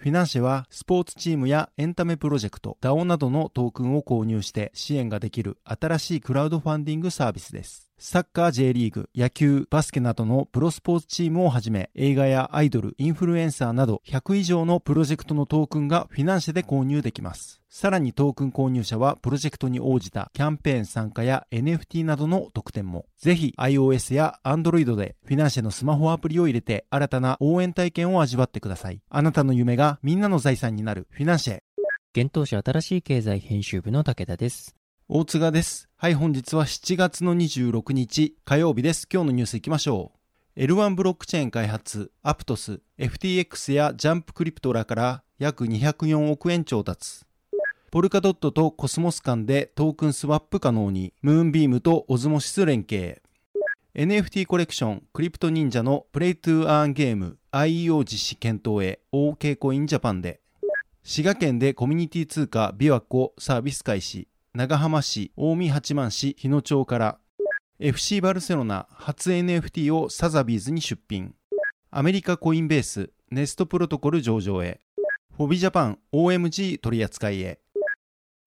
フィナンシェはスポーツチームやエンタメプロジェクト、DAO などのトークンを購入して支援ができる新しいクラウドファンディングサービスです。サッカー J リーグ、野球、バスケなどのプロスポーツチームをはじめ、映画やアイドル、インフルエンサーなど100以上のプロジェクトのトークンがフィナンシェで購入できます。さらにトークン購入者はプロジェクトに応じたキャンペーン参加や NFT などの特典も。ぜひ iOS や Android でフィナンシェのスマホアプリを入れて新たな応援体験を味わってください。あなたの夢がみんなの財産になるフィナンシェ。現当社新しい経済編集部の武田です。大塚です。はい、本日は7月の26日火曜日です。今日のニュース行きましょう。L1 ブロックチェーン開発、アプトス、FTX やジャンプクリプトらから約204億円調達。ポルカドットとコスモス間でトークンスワップ可能に、ムーンビームとオズモシス連携。NFT コレクション、クリプト忍者のプレイトゥーアーンゲーム IEO 実施検討へ OK コインジャパンで。滋賀県でコミュニティ通貨琵琶湖サービス開始。長浜市、近江八幡市、日野町から、FC バルセロナ初 NFT をサザビーズに出品。アメリカコインベース、ネストプロトコル上場へ。フォビジャパン OMG 取り扱いへ。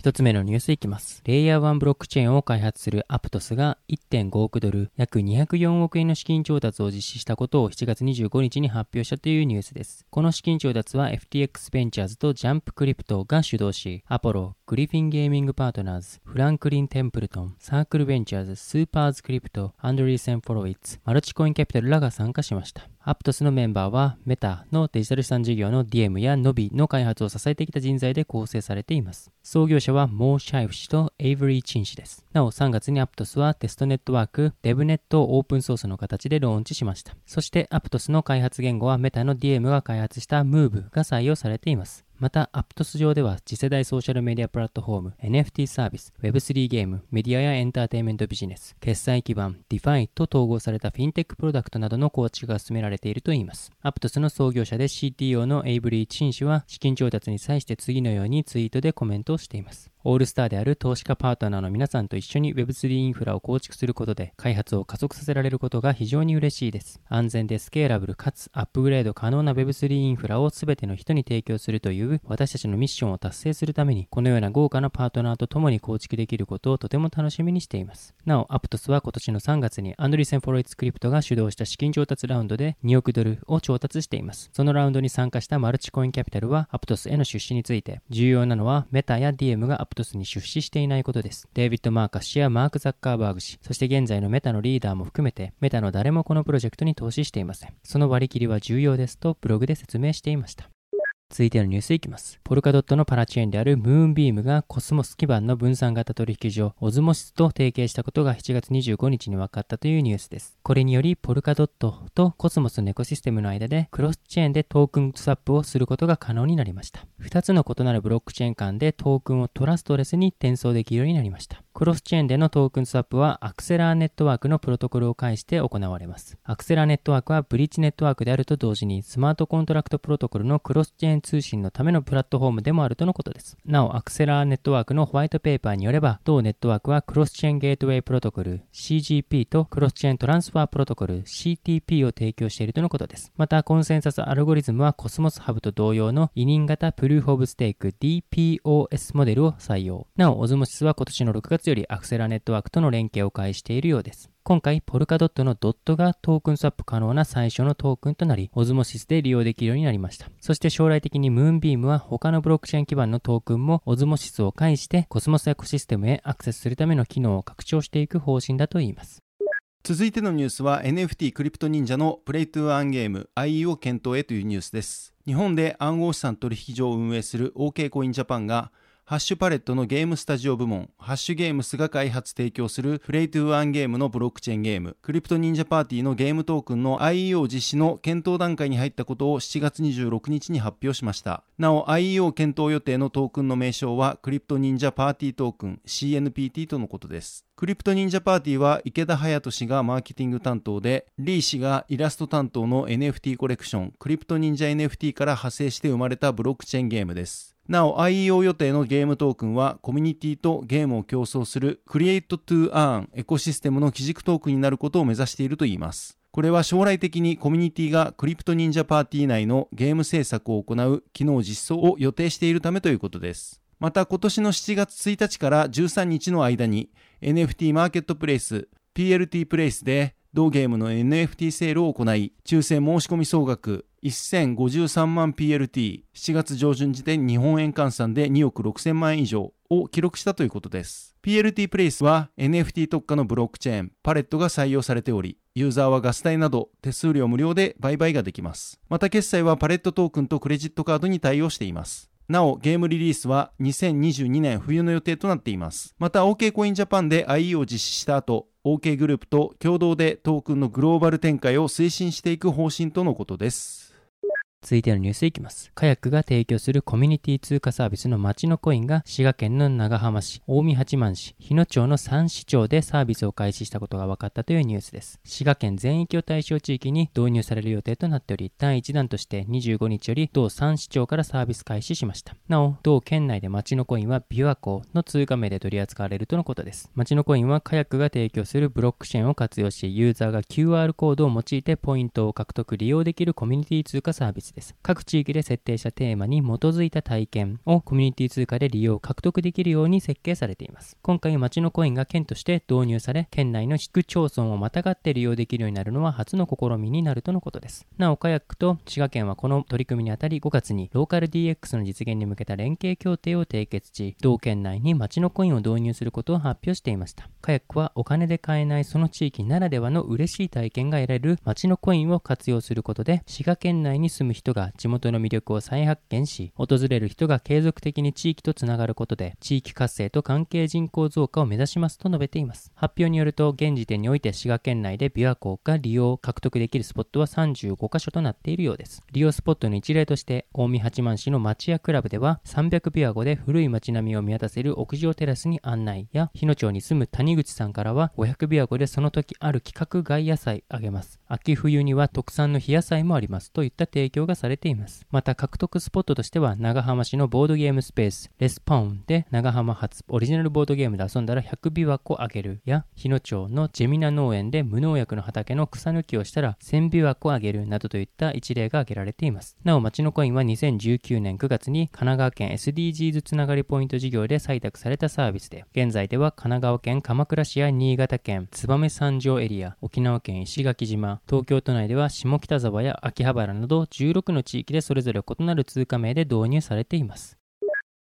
一つ目のニュースいきます。レイヤー1ブロックチェーンを開発するアプトスが1.5億ドル、約204億円の資金調達を実施したことを7月25日に発表したというニュースです。この資金調達は FTX ベンチャーズとジャンプクリプトが主導し、アポロ、グリフィンゲーミングパートナーズ、フランクリン・テンプルトン、サークルベンチャーズ、スーパースクリプト、アンドリーセン・ホロウィッツ、マルチコインキャピタルらが参加しました。アプトスのメンバーは、メタのデジタル資産事業の Diem や Novi の開発を支えてきた人材で構成されています。創業者はモー・シャイク氏とエイブリー・チン氏です。なお、3月にアプトスはテストネットワーク、DevNet をオープンソースの形でローンチしました。そして、アプトスの開発言語はメタの DM が開発した Move が採用されています。また、アプトス上では次世代ソーシャルメディアプラットフォーム、NFT サービス、Web3 ゲーム、メディアやエンターテインメントビジネス、決済基盤、DeFi と統合されたフィンテックプロダクトなどの構築が進められているといいます。アプトスの創業者で CTO のエイブリー・チン氏は資金調達に際して次のようにツイートでコメントをしています。オールスターである投資家パートナーの皆さんと一緒に Web3 インフラを構築することで開発を加速させられることが非常に嬉しいです。安全でスケーラブルかつアップグレード可能な Web3 インフラを全ての人に提供するという私たちのミッションを達成するためにこのような豪華なパートナーと共に構築できることをとても楽しみにしています。なお、アプトスは今年の3月にアンドリーセン・ホロウィッツクリプトが主導した資金調達ラウンドで2億ドルを調達しています。そのラウンドに参加したマルチコインキャピタルはアプトスへの出資について重要なのはメタや DM がアプトスに出資していないことです。デイビッド・マーカス氏やマーク・ザッカーバーグ氏、そして現在のメタのリーダーも含めて、メタの誰もこのプロジェクトに投資していません。その割り切りは重要ですとブログで説明していました。続いてのニュースいきます。ポルカドットのパラチェーンであるムーンビームがコスモス基盤の分散型取引所オズモシスと提携したことが7月25日に分かったというニュースです。これによりポルカドットとコスモスのエコシステムの間でクロスチェーンでトークンスワップをすることが可能になりました。2つの異なるブロックチェーン間でトークンをトラストレスに転送できるようになりました。クロスチェーンでのトークンスワップはアクセラーネットワークのプロトコルを介して行われます。アクセラーネットワークはブリッジネットワークであると同時にスマートコントラクトプロトコルのクロスチェーン通信のためのプラットフォームでもあるとのことです。なお、アクセラーネットワークのホワイトペーパーによれば、同ネットワークはクロスチェーンゲートウェイプロトコル CGP とクロスチェーントランスファープロトコル CTP を提供しているとのことです。また、コンセンサスアルゴリズムはコスモスハブと同様の委任型プルーフオブステーク DPoS モデルを採用。なお、オズモシスは今年の6月よりアクセラネットワークとの連携を開始しているようです。今回、ポルカドットのドットがトークンスワップ可能な最初のトークンとなり、オズモシスで利用できるようになりました。そして将来的にムーンビームは他のブロックチェーン基盤のトークンもオズモシスを介してコスモスエコシステムへアクセスするための機能を拡張していく方針だといいます。続いてのニュースは NFT クリプト忍者のプレイトゥーアンゲーム IE を検討へというニュースです。日本で暗号資産取引所を運営する OK コインジャパンがハッシュパレットのゲームスタジオ部門、ハッシュゲームスが開発提供するプレイトゥーアーンゲームのブロックチェーンゲーム、クリプト忍者パーティーのゲームトークンの IEO 実施の検討段階に入ったことを7月26日に発表しました。なお IEO 検討予定のトークンの名称はクリプト忍者パーティートークン CNPT とのことです。クリプト忍者パーティーは池田隼人氏がマーケティング担当で、リー氏がイラスト担当の NFT コレクション、クリプト忍者 NFT から派生して生まれたブロックチェーンゲームです。なお IEO 予定のゲームトークンはコミュニティとゲームを競争する Create to Earn エコシステムの基軸トークンになることを目指しているといいます。これは将来的にコミュニティがクリプト忍者パーティー内のゲーム制作を行う機能実装を予定しているためということです。また今年の7月1日から13日の間に NFT マーケットプレイス PLT プレイスで同ゲームの NFT セールを行い、抽選申し込み総額1053万 PLT、7月上旬時点日本円換算で2億6000万円以上を記録したということです。PLT プレイスは NFT 特化のブロックチェーン、パレットが採用されており、ユーザーはガス代など手数料無料で売買ができます。また決済はパレットトークンとクレジットカードに対応しています。なお、ゲームリリースは2022年冬の予定となっています。また、OK コインジャパンで IE を実施した後、OK グループと共同でトークンのグローバル展開を推進していく方針とのことです。続いてのニュースいきます。カヤックが提供するコミュニティ通貨サービスの町のコインが滋賀県の長浜市、近江八幡市、日野町の3市町でサービスを開始したことが分かったというニュースです。滋賀県全域を対象地域に導入される予定となっており、第1弾として25日より同3市町からサービス開始しました。なお、同県内で町のコインは琵琶湖の通貨名で取り扱われるとのことです。町のコインはカヤックが提供するブロックチェーンを活用し、ユーザーが QR コードを用いてポイントを獲得利用できるコミュニティ通貨サービスです。各地域で設定したテーマに基づいた体験をコミュニティ通貨で利用、獲得できるように設計されています。今回町のコインが県として導入され、県内の市区町村をまたがって利用できるようになるのは初の試みになるとのことです。なお、カヤックと滋賀県はこの取り組みにあたり5月にローカル DX の実現に向けた連携協定を締結し、同県内に町のコインを導入することを発表していました。カヤックはお金で買えないその地域ならではの嬉しい体験が得られる町のコインを活用することで、滋賀県内に住む人人が地元の魅力を再発見し、訪れる人が継続的に地域とつながることで、地域活性と関係人口増加を目指しますと述べています。発表によると、現時点において滋賀県内で琵琶湖が利用獲得できるスポットは35カ所となっているようです。利用スポットの一例として、近江八幡市の町屋クラブでは、300琵琶湖で古い街並みを見渡せる屋上テラスに案内や、日野町に住む谷口さんからは、500琵琶湖でその時ある企画外野菜あげます。秋冬には特産の日野菜もありますといった提供がされています。また獲得スポットとしては長浜市のボードゲームスペースレスポーンで長浜発オリジナルボードゲームで遊んだら100琵琶湖あげるや日野町のジェミナ農園で無農薬の畑の草抜きをしたら1000琵琶湖あげるなどといった一例が挙げられています。なお町のコインは2019年9月に神奈川県 SDGs つながりポイント事業で採択されたサービスで現在では神奈川県鎌倉市や新潟県燕三条エリア沖縄県石垣島東京都内では下北沢や秋葉原など16の地域でそれぞれ異なる通貨名で導入されています。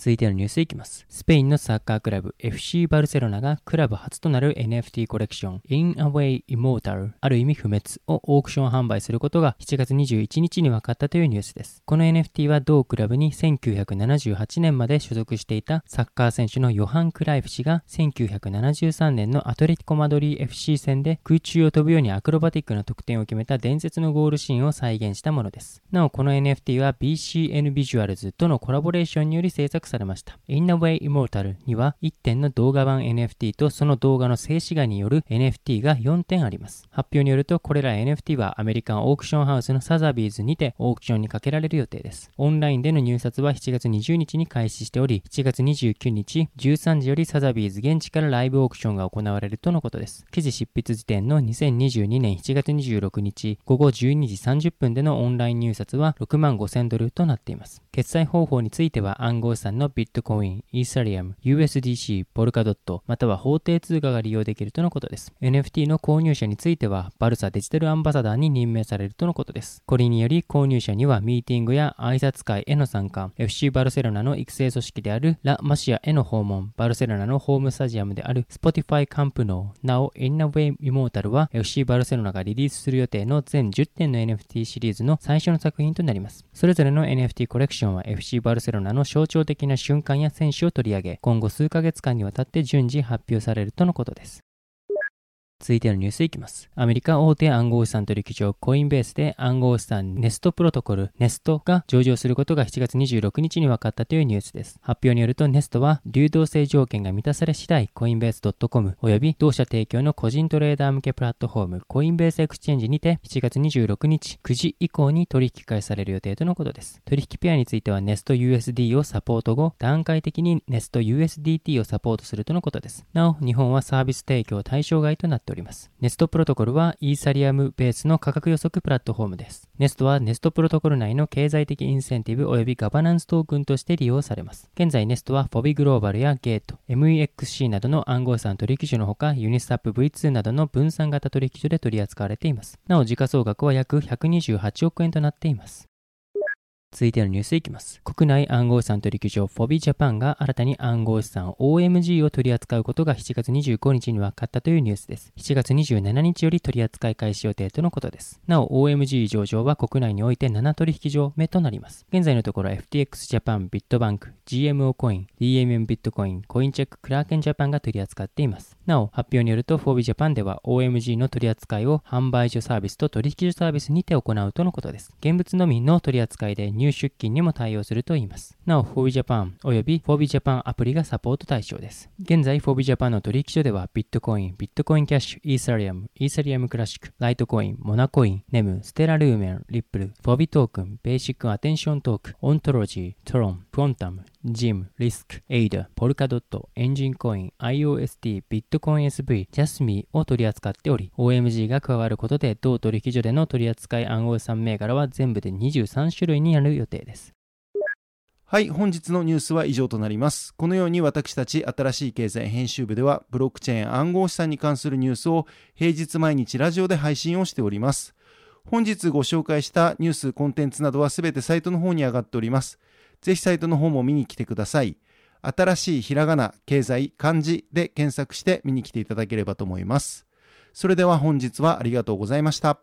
続いてのニュースいきます。スペインのサッカークラブ FC バルセロナがクラブ初となる NFT コレクション In a Way Immortal ある意味不滅をオークション販売することが7月21日に分かったというニュースです。この NFT は同クラブに1978年まで所属していたサッカー選手のヨハン・クライフ氏が1973年のアトレティコ・マドリー FC 戦で空中を飛ぶようにアクロバティックな得点を決めた伝説のゴールシーンを再現したものです。なおこの NFT は BCN Visuals とのコラボレーションにより制作されました。In a Way Immortal には1点の動画版 NFT とその動画の静止画による NFT が4点あります。発表によるとこれら NFT はアメリカンオークションハウスのサザビーズにてオークションにかけられる予定です。オンラインでの入札は7月20日に開始しており、7月29日13時よりサザビーズ現地からライブオークションが行われるとのことです。記事執筆時点の2022年7月26日午後12時30分でのオンライン入札は6万5000ドルとなっています。決済方法については暗号資産産のビットコイン、イーサリアム、USDC、ポルカドット、または法定通貨が利用できるとのことです。NFT の購入者については、バルサデジタルアンバサダーに任命されるとのことです。これにより、購入者にはミーティングや挨拶会への参加、FC バルセロナの育成組織であるラ・マシアへの訪問、バルセロナのホームスタジアムである Spotify カンプノー、なお、インナウェイ・イモータルは FC バルセロナがリリースする予定の全10点の NFT シリーズの最初の作品となります。それぞれの NFT コレクションは FC バルセロナの象徴的な瞬間や選手を取り上げ、今後数ヶ月間にわたって順次発表されるとのことです。続いてのニュースいきます。アメリカ大手暗号資産取引所コインベースで暗号資産ネストプロトコルネストが上場することが7月26日に分かったというニュースです。発表によるとネストは流動性条件が満たされ次第コインベース .com および同社提供の個人トレーダー向けプラットフォームコインベースエクスチェンジにて7月26日9時以降に取引開始される予定とのことです。取引ペアについてはネスト USD をサポート後段階的にネスト USDT をサポートするとのことです。なお日本はサービス提供対象外となってております。ネストプロトコルはイーサリアムベースの価格予測プラットフォームです。ネストはネストプロトコル内の経済的インセンティブ及びガバナンストークンとして利用されます。現在ネストはフォビグローバルやゲート、MEXC などの暗号資産取引所のほか、ユニスワップ V2 などの分散型取引所で取り扱われています。なお、時価総額は約128億円となっています。続いてのニュースいきます。国内暗号資産取引所フォビージャパンが新たに暗号資産 OMG を取り扱うことが7月25日に分かったというニュースです。7月27日より取り扱い開始予定とのことです。なお OMG 上場は国内において7取引所目となります。現在のところ FTX ジャパン、ビットバンク、GMO コイン、DMM ビットコイン、コインチェック、クラーケンジャパンが取り扱っています。なお発表によるとフォビージャパンでは OMG の取り扱いを販売所サービスと取引所サービスにて行うとのことです。現物のみの取り扱いで入出金にも対応するといいます。なお、フォービジャパンおよびフォービジャパンアプリがサポート対象です。現在、フォービジャパンの取引所では、ビットコイン、ビットコインキャッシュ、イーサリアム、イーサリアムクラシック、ライトコイン、モナコイン、ネム、ステラルーメン、リップル、フォービトークン、ベーシックアテンショントークン、オントロジー、トロン、クォンタム、ジム、リスク、エイダ、ポルカドット、エンジンコイン、IOST、ビットコイン SV、ジャスミーを取り扱っており、OMG が加わることで、同取引所での取り扱い暗号資産銘柄は全部で23種類になる予定です。はい、本日のニュースは以上となります。このように私たち新しい経済編集部では、ブロックチェーン暗号資産に関するニュースを平日毎日ラジオで配信をしております。本日ご紹介したニュース、コンテンツなどはすべてサイトの方に上がっております。ぜひサイトの方も見に来てください。新しいひらがな、経済、漢字で検索して見に来ていただければと思います。それでは本日はありがとうございました。